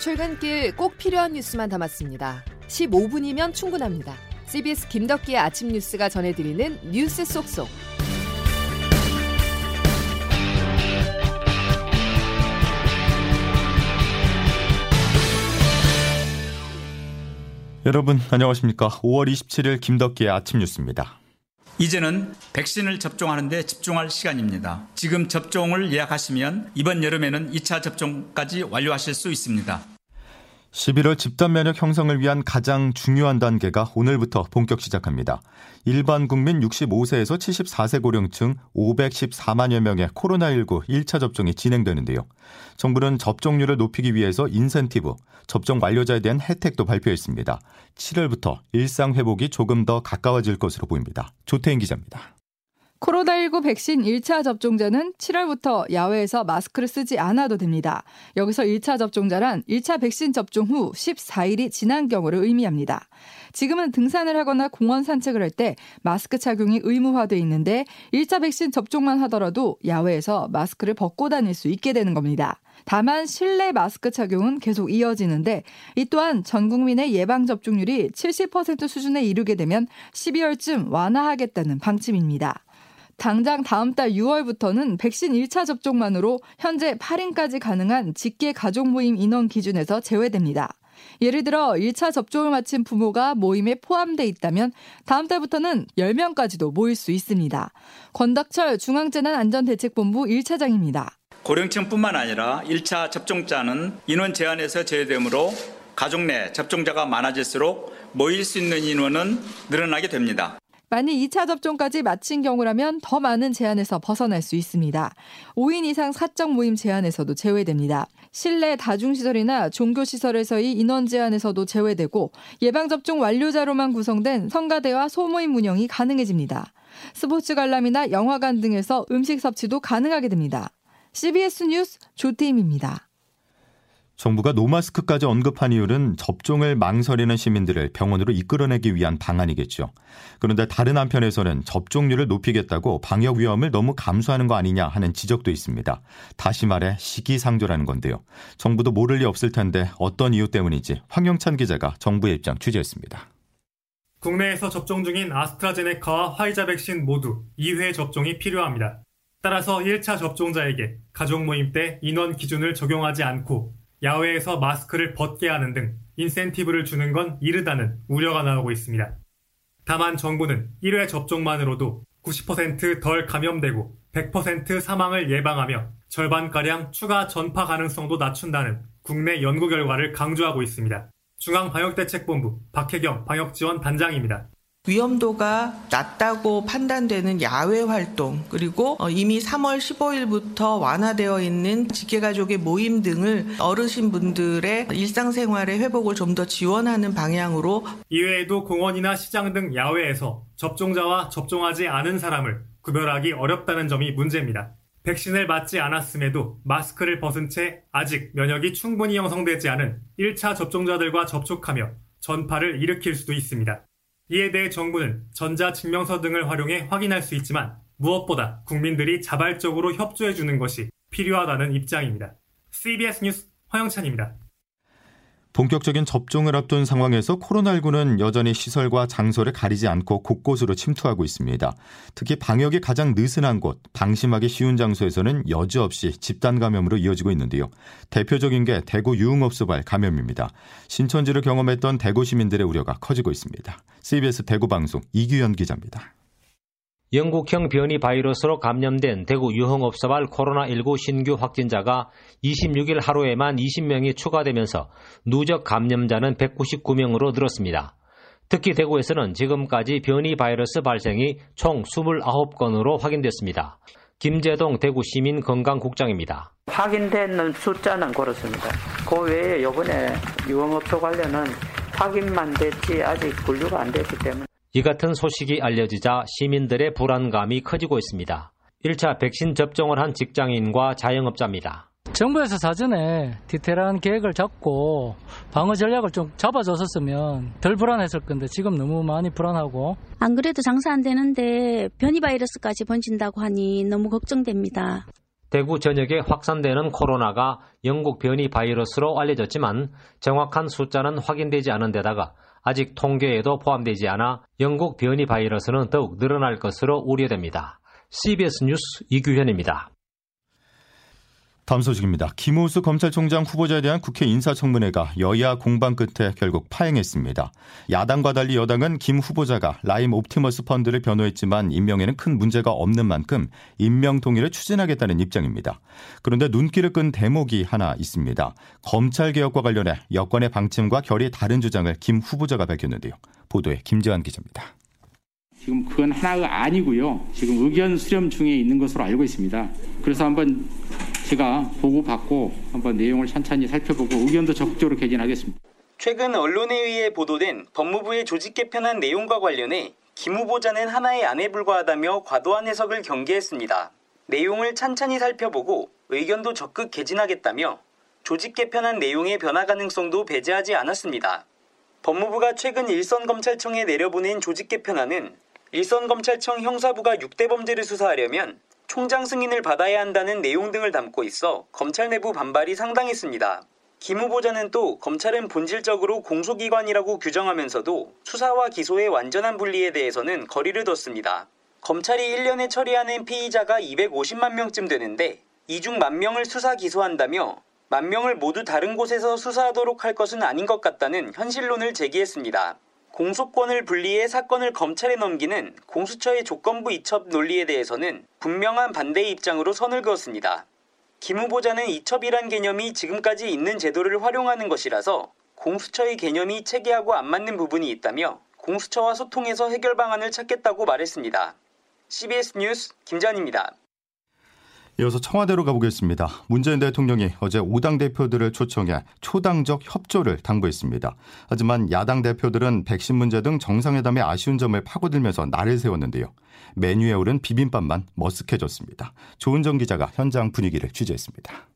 출근길 꼭 필요한 뉴스만 담았습니다. 15분이면 충분합니다. CBS 김덕기의 아침 뉴스가 전해드리는 뉴스 속속. 여러분 안녕하십니까? 5월 27일 김덕기의 아침 뉴스입니다. 이제는 백신을 접종하는 데 집중할 시간입니다. 지금 접종을 예약하시면 이번 여름에는 2차 접종까지 완료하실 수 있습니다. 11월 집단 면역 형성을 위한 가장 중요한 단계가 오늘부터 본격 시작합니다. 일반 국민 65세에서 74세 고령층 514만여 명의 코로나19 1차 접종이 진행되는데요. 정부는 접종률을 높이기 위해서 인센티브, 접종 완료자에 대한 혜택도 발표했습니다. 7월부터 일상 회복이 조금 더 가까워질 것으로 보입니다. 조태인 기자입니다. 코로나19 백신 1차 접종자는 7월부터 야외에서 마스크를 쓰지 않아도 됩니다. 여기서 1차 접종자란 1차 백신 접종 후 14일이 지난 경우를 의미합니다. 지금은 등산을 하거나 공원 산책을 할 때 마스크 착용이 의무화돼 있는데 1차 백신 접종만 하더라도 야외에서 마스크를 벗고 다닐 수 있게 되는 겁니다. 다만 실내 마스크 착용은 계속 이어지는데 이 또한 전 국민의 예방 접종률이 70% 수준에 이르게 되면 12월쯤 완화하겠다는 방침입니다. 당장 다음 달 6월부터는 백신 1차 접종만으로 현재 8인까지 가능한 직계 가족 모임 인원 기준에서 제외됩니다. 예를 들어 1차 접종을 마친 부모가 모임에 포함돼 있다면 다음 달부터는 10명까지도 모일 수 있습니다. 권덕철 중앙재난안전대책본부 1차장입니다. 고령층뿐만 아니라 1차 접종자는 인원 제한에서 제외되므로 가족 내 접종자가 많아질수록 모일 수 있는 인원은 늘어나게 됩니다. 만약 2차 접종까지 마친 경우라면 더 많은 제한에서 벗어날 수 있습니다. 5인 이상 사적 모임 제한에서도 제외됩니다. 실내 다중시설이나 종교시설에서의 인원 제한에서도 제외되고 예방접종 완료자로만 구성된 성가대와 소모임 운영이 가능해집니다. 스포츠 관람이나 영화관 등에서 음식 섭취도 가능하게 됩니다. CBS 뉴스 조태임입니다. 정부가 노마스크까지 언급한 이유는 접종을 망설이는 시민들을 병원으로 이끌어내기 위한 방안이겠죠. 그런데 다른 한편에서는 접종률을 높이겠다고 방역 위험을 너무 감수하는 거 아니냐 하는 지적도 있습니다. 다시 말해 시기상조라는 건데요. 정부도 모를 리 없을 텐데 어떤 이유 때문인지 황영찬 기자가 정부의 입장 취재했습니다. 국내에서 접종 중인 아스트라제네카와 화이자 백신 모두 2회 접종이 필요합니다. 따라서 1차 접종자에게 가족 모임 때 인원 기준을 적용하지 않고 야외에서 마스크를 벗게 하는 등 인센티브를 주는 건 이르다는 우려가 나오고 있습니다. 다만 정부는 1회 접종만으로도 90%덜 감염되고 100% 사망을 예방하며 절반가량 추가 전파 가능성도 낮춘다는 국내 연구 결과를 강조하고 있습니다. 중앙방역대책본부 박혜경 방역지원 단장입니다. 위험도가 낮다고 판단되는 야외 활동 그리고 어, 이미 3월 15일부터 완화되어 있는 직계가족의 모임 등을 어르신분들의 일상생활의 회복을 좀 더 지원하는 방향으로 이외에도 공원이나 시장 등 야외에서 접종자와 접종하지 않은 사람을 구별하기 어렵다는 점이 문제입니다. 백신을 맞지 않았음에도 마스크를 벗은 채 아직 면역이 충분히 형성되지 않은 1차 접종자들과 접촉하며 전파를 일으킬 수도 있습니다. 이에 대해 정부는 전자증명서 등을 활용해 확인할 수 있지만 무엇보다 국민들이 자발적으로 협조해 주는 것이 필요하다는 입장입니다. CBS 뉴스 허영찬입니다. 본격적인 접종을 앞둔 상황에서 코로나19는 여전히 시설과 장소를 가리지 않고 곳곳으로 침투하고 있습니다. 특히 방역이 가장 느슨한 곳, 방심하기 쉬운 장소에서는 여지없이 집단 감염으로 이어지고 있는데요. 대표적인 게 대구 유흥업소발 감염입니다. 신천지를 경험했던 대구 시민들의 우려가 커지고 있습니다. CBS 대구 방송 이규현 기자입니다. 영국형 변이 바이러스로 감염된 대구 유흥업소발 코로나19 신규 확진자가 26일 하루에만 20명이 추가되면서 누적 감염자는 199명으로 늘었습니다. 특히 대구에서는 지금까지 변이 바이러스 발생이 총 29건으로 확인됐습니다. 김재동 대구 시민 건강국장입니다. 확인된 숫자는 그렇습니다. 그 외에 이번에 유흥업소 관련은 확인만 됐지 아직 분류가 안 됐기 때문에 이 같은 소식이 알려지자 시민들의 불안감이 커지고 있습니다. 1차 백신 접종을 한 직장인과 자영업자입니다. 정부에서 사전에 디테일한 계획을 잡고 방어 전략을 좀 잡아줬었으면 덜 불안했을 건데 지금 너무 많이 불안하고 안 그래도 장사 안 되는데 변이 바이러스까지 번진다고 하니 너무 걱정됩니다. 대구 전역에 확산되는 코로나가 영국 변이 바이러스로 알려졌지만 정확한 숫자는 확인되지 않은 데다가 아직 통계에도 포함되지 않아 영국 변이 바이러스는 더욱 늘어날 것으로 우려됩니다. CBS 뉴스 이규현입니다. 다음 소식입니다. 김우수 검찰총장 후보자에 대한 국회 인사청문회가 여야 공방 끝에 결국 파행했습니다. 야당과 달리 여당은 김 후보자가 라임 옵티머스 펀드를 변호했지만 임명에는 큰 문제가 없는 만큼 임명 동의를 추진하겠다는 입장입니다. 그런데 눈길을 끈 대목이 하나 있습니다. 검찰 개혁과 관련해 여권의 방침과 결이 다른 주장을 김 후보자가 밝혔는데요. 보도에 김재환 기자입니다. 지금 그건 하나가 아니고요. 지금 의견 수렴 중에 있는 것으로 알고 있습니다. 그래서 한번 제가 보고받고 한번 내용을 찬찬히 살펴보고 의견도 적극적으로 개진하겠습니다. 최근 언론에 의해 보도된 법무부의 조직 개편한 내용과 관련해 김 후보자는 하나의 안에 불과하다며 과도한 해석을 경계했습니다. 내용을 찬찬히 살펴보고 의견도 적극 개진하겠다며 조직 개편한 내용의 변화 가능성도 배제하지 않았습니다. 법무부가 최근 일선 검찰청에 내려보낸 조직 개편안은 일선 검찰청 형사부가 6대 범죄를 수사하려면 총장 승인을 받아야 한다는 내용 등을 담고 있어 검찰 내부 반발이 상당했습니다. 김 후보자는 또 검찰은 본질적으로 공소기관이라고 규정하면서도 수사와 기소의 완전한 분리에 대해서는 거리를 뒀습니다. 검찰이 1년에 처리하는 피의자가 250만 명쯤 되는데 이 중 만 명을 수사 기소한다며 만 명을 모두 다른 곳에서 수사하도록 할 것은 아닌 것 같다는 현실론을 제기했습니다. 공소권을 분리해 사건을 검찰에 넘기는 공수처의 조건부 이첩 논리에 대해서는 분명한 반대의 입장으로 선을 그었습니다. 김 후보자는 이첩이란 개념이 지금까지 있는 제도를 활용하는 것이라서 공수처의 개념이 체계하고 안 맞는 부분이 있다며 공수처와 소통해서 해결 방안을 찾겠다고 말했습니다. CBS 뉴스 김전입니다. 이어서 청와대로 가보겠습니다. 문재인 대통령이 어제 5당 대표들을 초청해 초당적 협조를 당부했습니다. 하지만 야당 대표들은 백신 문제 등 정상회담의 아쉬운 점을 파고들면서 날을 세웠는데요. 메뉴에 오른 비빔밥만 머쓱해졌습니다. 조은정 기자가 현장 분위기를 취재했습니다.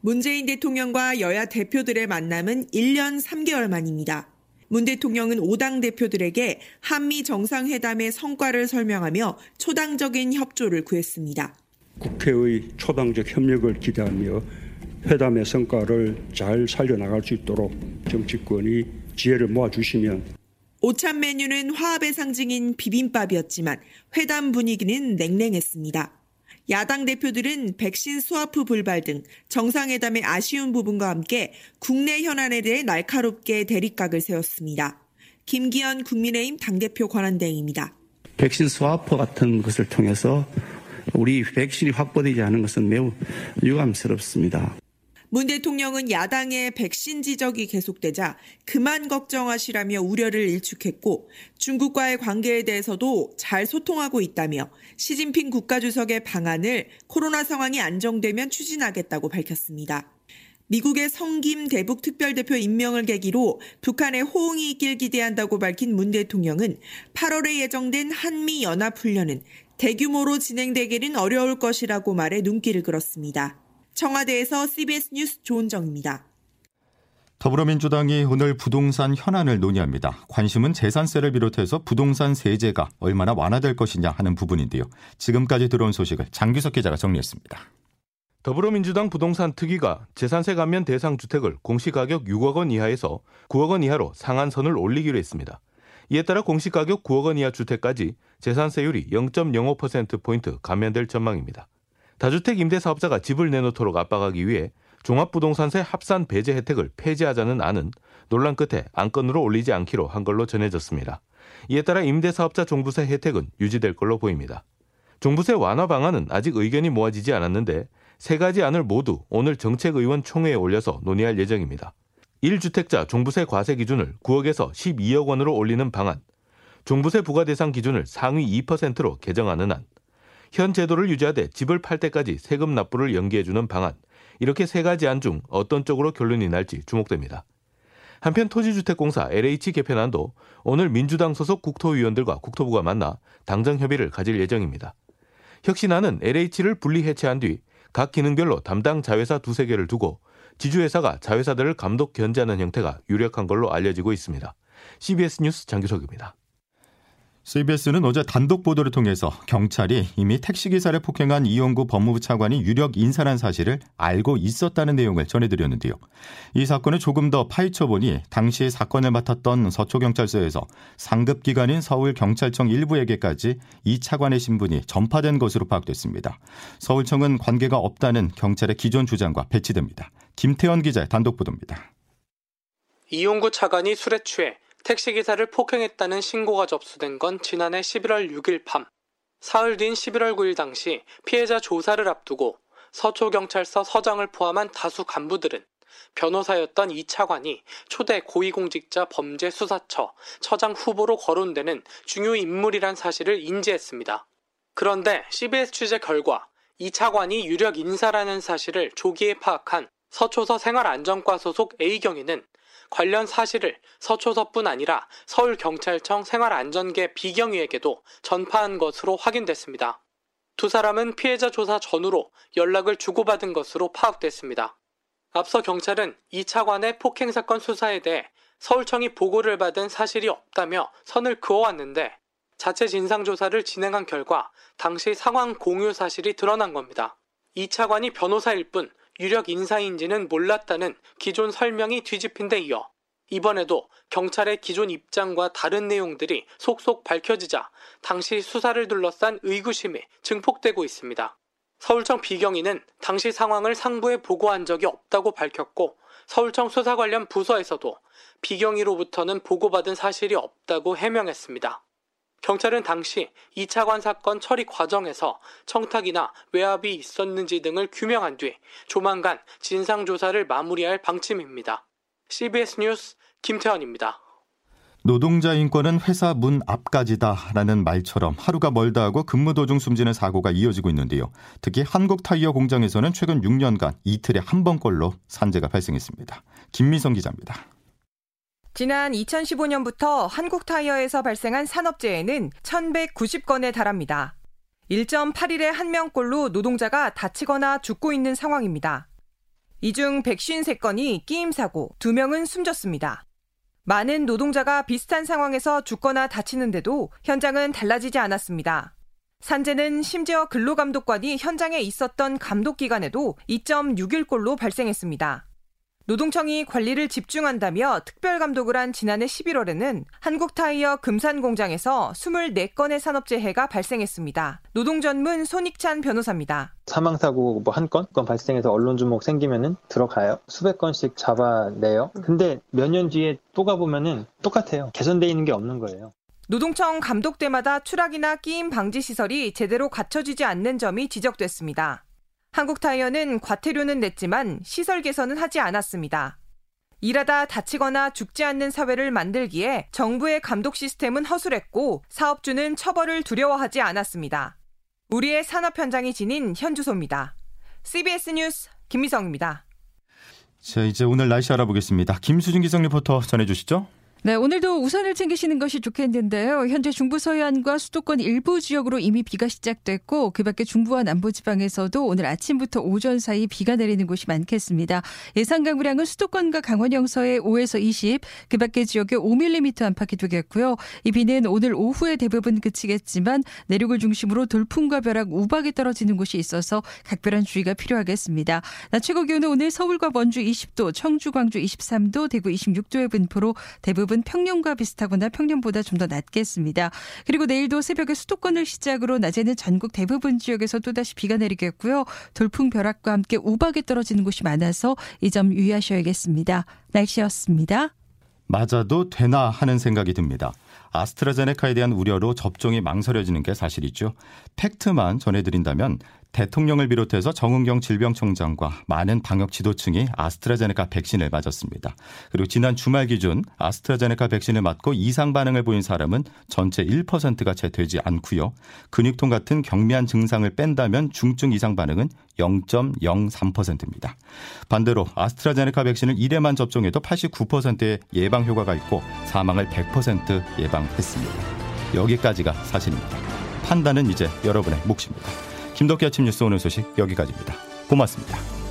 문재인 대통령과 여야 대표들의 만남은 1년 3개월 만입니다. 문 대통령은 5당 대표들에게 한미 정상회담의 성과를 설명하며 초당적인 협조를 구했습니다. 국회의 초당적 협력을 기대하며 회담의 성과를 잘 살려나갈 수 있도록 정치권이 지혜를 모아주시면 오찬 메뉴는 화합의 상징인 비빔밥이었지만 회담 분위기는 냉랭했습니다. 야당 대표들은 백신 스와프 불발 등 정상회담의 아쉬운 부분과 함께 국내 현안에 대해 날카롭게 대립각을 세웠습니다. 김기현 국민의힘 당대표 권한대행입니다. 백신 스와프 같은 것을 통해서 우리 백신이 확보되지 않은 것은 매우 유감스럽습니다. 문 대통령은 야당의 백신 지적이 계속되자 그만 걱정하시라며 우려를 일축했고 중국과의 관계에 대해서도 잘 소통하고 있다며 시진핑 국가주석의 방안을 코로나 상황이 안정되면 추진하겠다고 밝혔습니다. 미국의 성김 대북 특별대표 임명을 계기로 북한의 호응이 있길 기대한다고 밝힌 문 대통령은 8월에 예정된 한미 연합훈련은 대규모로 진행되기는 어려울 것이라고 말해 눈길을 끌었습니다. 청와대에서 CBS 뉴스 조은정입니다. 더불어민주당이 오늘 부동산 현안을 논의합니다. 관심은 재산세를 비롯해서 부동산 세제가 얼마나 완화될 것이냐 하는 부분인데요. 지금까지 들어온 소식을 장규석 기자가 정리했습니다. 더불어민주당 부동산 특위가 재산세 감면 대상 주택을 공시가격 6억 원 이하에서 9억 원 이하로 상한선을 올리기로 했습니다. 이에 따라 공시가격 9억 원 이하 주택까지 재산세율이 0.05%포인트 감면될 전망입니다. 다주택 임대사업자가 집을 내놓도록 압박하기 위해 종합부동산세 합산 배제 혜택을 폐지하자는 안은 논란 끝에 안건으로 올리지 않기로 한 걸로 전해졌습니다. 이에 따라 임대사업자 종부세 혜택은 유지될 걸로 보입니다. 종부세 완화 방안은 아직 의견이 모아지지 않았는데 세 가지 안을 모두 오늘 정책의원 총회에 올려서 논의할 예정입니다. 1주택자 종부세 과세 기준을 9억에서 12억 원으로 올리는 방안, 종부세 부과 대상 기준을 상위 2%로 개정하는 안, 현 제도를 유지하되 집을 팔 때까지 세금 납부를 연기해주는 방안, 이렇게 세 가지 안 중 어떤 쪽으로 결론이 날지 주목됩니다. 한편 토지주택공사 LH 개편안도 오늘 민주당 소속 국토위원들과 국토부가 만나 당정 협의를 가질 예정입니다. 혁신안은 LH를 분리 해체한 뒤 각 기능별로 담당 자회사 두세 개를 두고 지주회사가 자회사들을 감독 견제하는 형태가 유력한 걸로 알려지고 있습니다. CBS 뉴스 장규석입니다. CBS는 어제 단독 보도를 통해서 경찰이 이미 택시기사를 폭행한 이용구 법무부 차관이 유력 인사란 사실을 알고 있었다는 내용을 전해드렸는데요. 이 사건을 조금 더 파헤쳐보니 당시 사건을 맡았던 서초경찰서에서 상급기관인 서울경찰청 일부에게까지 이 차관의 신분이 전파된 것으로 파악됐습니다. 서울청은 관계가 없다는 경찰의 기존 주장과 배치됩니다. 김태현 기자의 단독 보도입니다. 이용구 차관이 술에 취해 택시기사를 폭행했다는 신고가 접수된 건 지난해 11월 6일 밤. 사흘 뒤인 11월 9일 당시 피해자 조사를 앞두고 서초경찰서 서장을 포함한 다수 간부들은 변호사였던 이 차관이 초대 고위공직자 범죄수사처 처장 후보로 거론되는 중요 인물이란 사실을 인지했습니다. 그런데 CBS 취재 결과 이 차관이 유력 인사라는 사실을 조기에 파악한 서초서 생활안전과 소속 A경위는 관련 사실을 서초서뿐 아니라 서울경찰청 생활안전계 비경위에게도 전파한 것으로 확인됐습니다. 두 사람은 피해자 조사 전후로 연락을 주고받은 것으로 파악됐습니다. 앞서 경찰은 이 차관의 폭행 사건 수사에 대해 서울청이 보고를 받은 사실이 없다며 선을 그어왔는데 자체 진상조사를 진행한 결과 당시 상황 공유 사실이 드러난 겁니다. 이 차관이 변호사일 뿐 유력 인사인지는 몰랐다는 기존 설명이 뒤집힌 데 이어 이번에도 경찰의 기존 입장과 다른 내용들이 속속 밝혀지자 당시 수사를 둘러싼 의구심이 증폭되고 있습니다. 서울청 비경위는 당시 상황을 상부에 보고한 적이 없다고 밝혔고 서울청 수사 관련 부서에서도 비경위로부터는 보고받은 사실이 없다고 해명했습니다. 경찰은 당시 2차관 사건 처리 과정에서 청탁이나 외압이 있었는지 등을 규명한 뒤 조만간 진상조사를 마무리할 방침입니다. CBS 뉴스 김태환입니다. 노동자 인권은 회사 문 앞까지다라는 말처럼 하루가 멀다 하고 근무 도중 숨지는 사고가 이어지고 있는데요. 특히 한국 타이어 공장에서는 최근 6년간 이틀에 한 번꼴로 산재가 발생했습니다. 김미성 기자입니다. 지난 2015년부터 한국 타이어에서 발생한 산업재해는 1,190건에 달합니다. 1.8일에 한 명꼴로 노동자가 다치거나 죽고 있는 상황입니다. 이 중 153건이 끼임 사고, 2명은 숨졌습니다. 많은 노동자가 비슷한 상황에서 죽거나 다치는데도 현장은 달라지지 않았습니다. 산재는 심지어 근로감독관이 현장에 있었던 감독 기간에도 2.6일꼴로 발생했습니다. 노동청이 관리를 집중한다며 특별 감독을 한 지난해 11월에는 한국타이어 금산 공장에서 24건의 산업재해가 발생했습니다. 노동 전문 손익찬 변호사입니다. 사망사고 뭐 한 건, 건 발생해서 언론 주목 생기면은 들어가요. 수백 건씩 잡아내요. 근데 몇 년 뒤에 또 가보면은 똑같아요. 개선돼 있는 게 없는 거예요. 노동청 감독 때마다 추락이나 끼임 방지 시설이 제대로 갖춰지지 않는 점이 지적됐습니다. 한국타이어는 과태료는 냈지만 시설 개선은 하지 않았습니다. 일하다 다치거나 죽지 않는 사회를 만들기에 정부의 감독 시스템은 허술했고 사업주는 처벌을 두려워하지 않았습니다. 우리의 산업 현장이 지닌 현주소입니다. CBS 뉴스 김미성입니다. 자, 이제 오늘 날씨 알아보겠습니다. 김수진 기상 리포터 전해주시죠. 네, 오늘도 우산을 챙기시는 것이 좋겠는데요. 현재 중부 서해안과 수도권 일부 지역으로 이미 비가 시작됐고 그밖에 중부와 남부 지방에서도 오늘 아침부터 오전 사이 비가 내리는 곳이 많겠습니다. 예상 강우량은 수도권과 강원 영서에 5에서 20, 그밖에 지역에 5mm 안팎이 되겠고요. 이 비는 오늘 오후에 대부분 그치겠지만 내륙을 중심으로 돌풍과 벼락, 우박이 떨어지는 곳이 있어서 각별한 주의가 필요하겠습니다. 낮 최고 기온은 오늘 서울과 원주 20도, 청주, 광주 23도, 대구 26도의 분포로 대부분 대부분 평년과 비슷하거나 평년보다 좀 더 낮겠습니다. 그리고 내일도 새벽에 수도권을 시작으로 낮에는 전국 대부분 지역에서 또다시 비가 내리겠고요. 돌풍 벼락과 함께 우박이 떨어지는 곳이 많아서 이 점 유의하셔야겠습니다. 날씨였습니다. 맞아도 되나 하는 생각이 듭니다. 아스트라제네카에 대한 우려로 접종이 망설여지는 게 사실이죠. 팩트만 전해드린다면 대통령을 비롯해서 정은경 질병청장과 많은 방역 지도층이 아스트라제네카 백신을 맞았습니다. 그리고 지난 주말 기준 아스트라제네카 백신을 맞고 이상 반응을 보인 사람은 전체 1%가 채 되지 않고요. 근육통 같은 경미한 증상을 뺀다면 중증 이상 반응은 0.03%입니다. 반대로 아스트라제네카 백신을 1회만 접종해도 89%의 예방 효과가 있고 사망을 100% 예방했습니다. 여기까지가 사실입니다. 판단은 이제 여러분의 몫입니다. 김덕기 아침 뉴스 오늘 소식 여기까지입니다. 고맙습니다.